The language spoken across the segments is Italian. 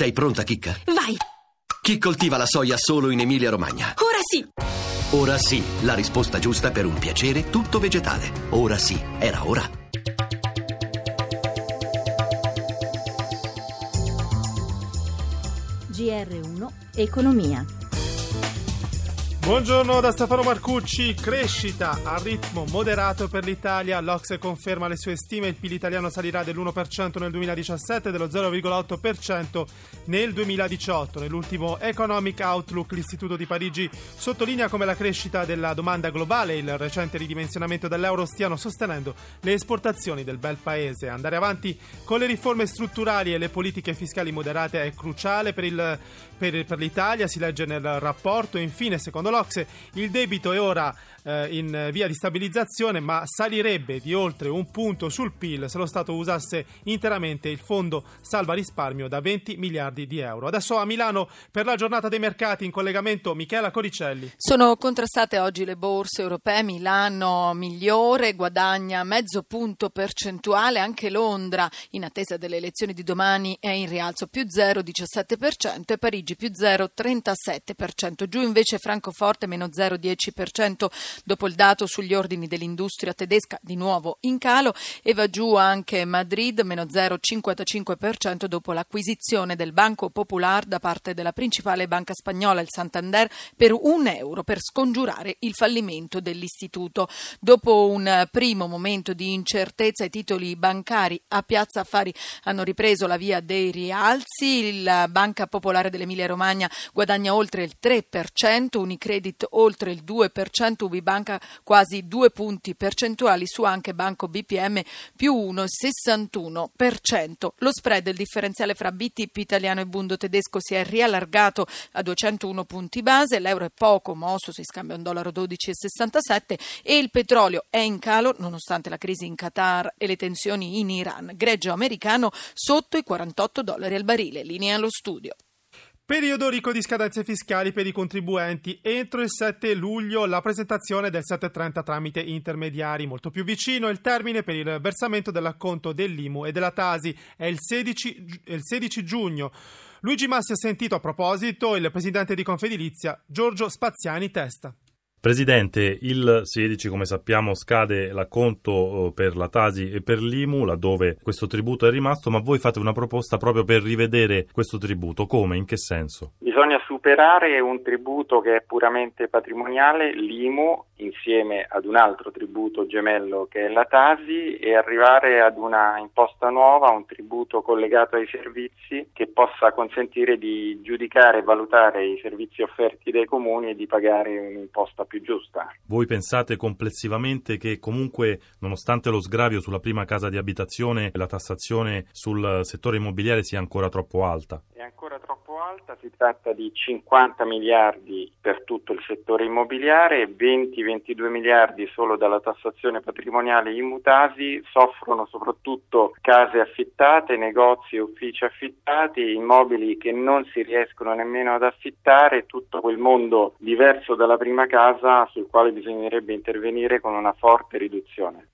Sei pronta, Chicca? Vai! Chi coltiva la soia solo in Emilia-Romagna? Ora sì! Ora sì, la risposta giusta per un piacere tutto vegetale. Ora sì, era ora. GR1 Economia. Buongiorno da Stefano Marcucci, crescita a ritmo moderato per l'Italia, l'Ocse conferma le sue stime, il PIL italiano salirà dell'1% nel 2017 e dello 0,8% nel 2018. Nell'ultimo Economic Outlook l'Istituto di Parigi sottolinea come la crescita della domanda globale e il recente ridimensionamento dell'euro stiano sostenendo le esportazioni del bel paese. Andare avanti con le riforme strutturali e le politiche fiscali moderate è cruciale per, il, per, per l'Italia, si legge nel rapporto. Infine, secondo l'Ocse, il debito è ora eh, in via di stabilizzazione, ma salirebbe di oltre un punto sul PIL se lo Stato usasse interamente il fondo salva risparmio da 20 miliardi di euro. Adesso a Milano per la giornata dei mercati in collegamento Michela Coricelli. Sono contrastate oggi le borse europee, Milano migliore, guadagna mezzo punto percentuale, anche Londra in attesa delle elezioni di domani è in rialzo più 0,17% e Parigi più 0,37%. Giù invece Francoforte meno 0,10% dopo il dato sugli ordini dell'industria tedesca di nuovo in calo e va giù anche Madrid meno 0,55% dopo l'acquisizione del Banco Popular da parte della principale banca spagnola, il Santander, per un euro per scongiurare il fallimento dell'istituto. Dopo un primo momento di incertezza i titoli bancari a Piazza Affari hanno ripreso la via dei rialzi, la Banca Popolare dell'Emilia Romagna guadagna oltre il 3%, Unicredit oltre il 2%, UBI Banca quasi due punti percentuali su anche Banco BPM più 1,61%. Lo spread, il differenziale fra BTP italiano e Bundo tedesco si è riallargato a 201 punti base, l'euro è poco mosso, si scambia un dollaro 12,67 e il petrolio è in calo nonostante la crisi in Qatar e le tensioni in Iran. Greggio americano sotto i 48 dollari al barile. Linea allo studio. Periodo ricco di scadenze fiscali per i contribuenti. Entro il 7 luglio la presentazione del 730 tramite intermediari. Molto più vicino il termine per il versamento dell'acconto dell'IMU e della Tasi. È il 16, il 16 giugno. Luigi Massi ha sentito a proposito il presidente di Confedilizia Giorgio Spaziani Testa. Presidente, il 16 come sappiamo scade l'acconto eh, per la Tasi e per l'IMU laddove questo tributo è rimasto, ma voi fate una proposta proprio per rivedere questo tributo. Come? In che senso? Bisogna superare un tributo che è puramente patrimoniale, l'IMU, insieme ad un altro tributo gemello che è la Tasi e arrivare ad una imposta nuova, un tributo collegato ai servizi che possa consentire di giudicare e valutare i servizi offerti dai comuni e di pagare un'imposta più giusta. Voi pensate complessivamente che comunque nonostante lo sgravio sulla prima casa di abitazione la tassazione sul settore immobiliare sia ancora troppo alta? È ancora troppo alta, si tratta di 50 miliardi per tutto il settore immobiliare, 20-22 miliardi solo dalla tassazione patrimoniale immutasi, soffrono soprattutto case affittate, negozi e uffici affittati, immobili che non si riescono nemmeno ad affittare, tutto quel mondo diverso dalla prima casa sul quale bisognerebbe intervenire con una forte riduzione.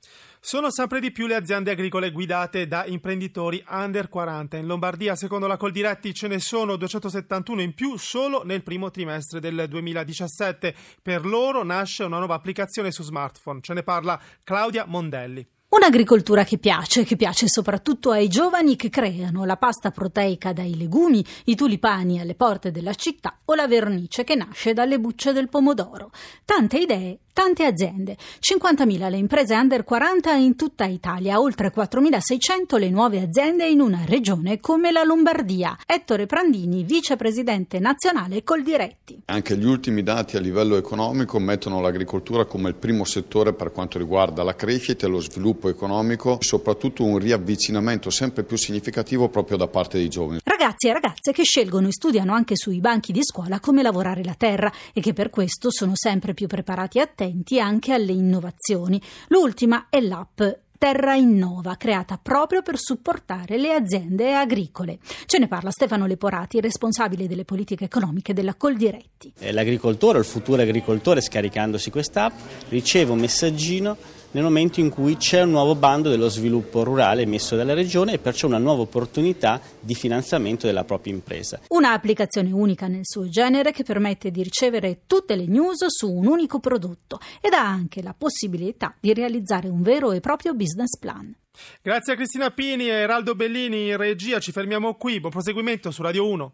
Sono sempre di più le aziende agricole guidate da imprenditori under 40. In Lombardia, secondo la Coldiretti, ce ne sono 271 in più solo nel primo trimestre del 2017. Per loro nasce una nuova applicazione su smartphone. Ce ne parla Claudia Mondelli. Un'agricoltura che piace, che piace soprattutto ai giovani che creano la pasta proteica dai legumi, i tulipani alle porte della città o la vernice che nasce dalle bucce del pomodoro. Tante idee Tante aziende, 50.000 le imprese under 40 in tutta Italia, oltre 4.600 le nuove aziende in una regione come la Lombardia. Ettore Prandini, vicepresidente nazionale Coldiretti. Anche gli ultimi dati a livello economico mettono l'agricoltura come il primo settore per quanto riguarda la crescita e lo sviluppo economico, soprattutto un riavvicinamento sempre più significativo proprio da parte dei giovani. Ragazzi e ragazze che scelgono e studiano anche sui banchi di scuola come lavorare la terra e che per questo sono sempre più preparati e attenti anche alle innovazioni. L'ultima è l'app Terra Innova, creata proprio per supportare le aziende agricole. Ce ne parla Stefano Leporati, responsabile delle politiche economiche della Coldiretti. L'agricoltore, il futuro agricoltore, scaricandosi quest'app, riceve un messaggino nel momento in cui c'è un nuovo bando dello sviluppo rurale emesso dalla regione e perciò una nuova opportunità di finanziamento della propria impresa. Un'applicazione unica nel suo genere che permette di ricevere tutte le news su un unico prodotto ed ha anche la possibilità di realizzare un vero e proprio business plan. Grazie a Cristina Pini e Eraldo Bellini in regia, ci fermiamo qui, buon proseguimento su Radio 1.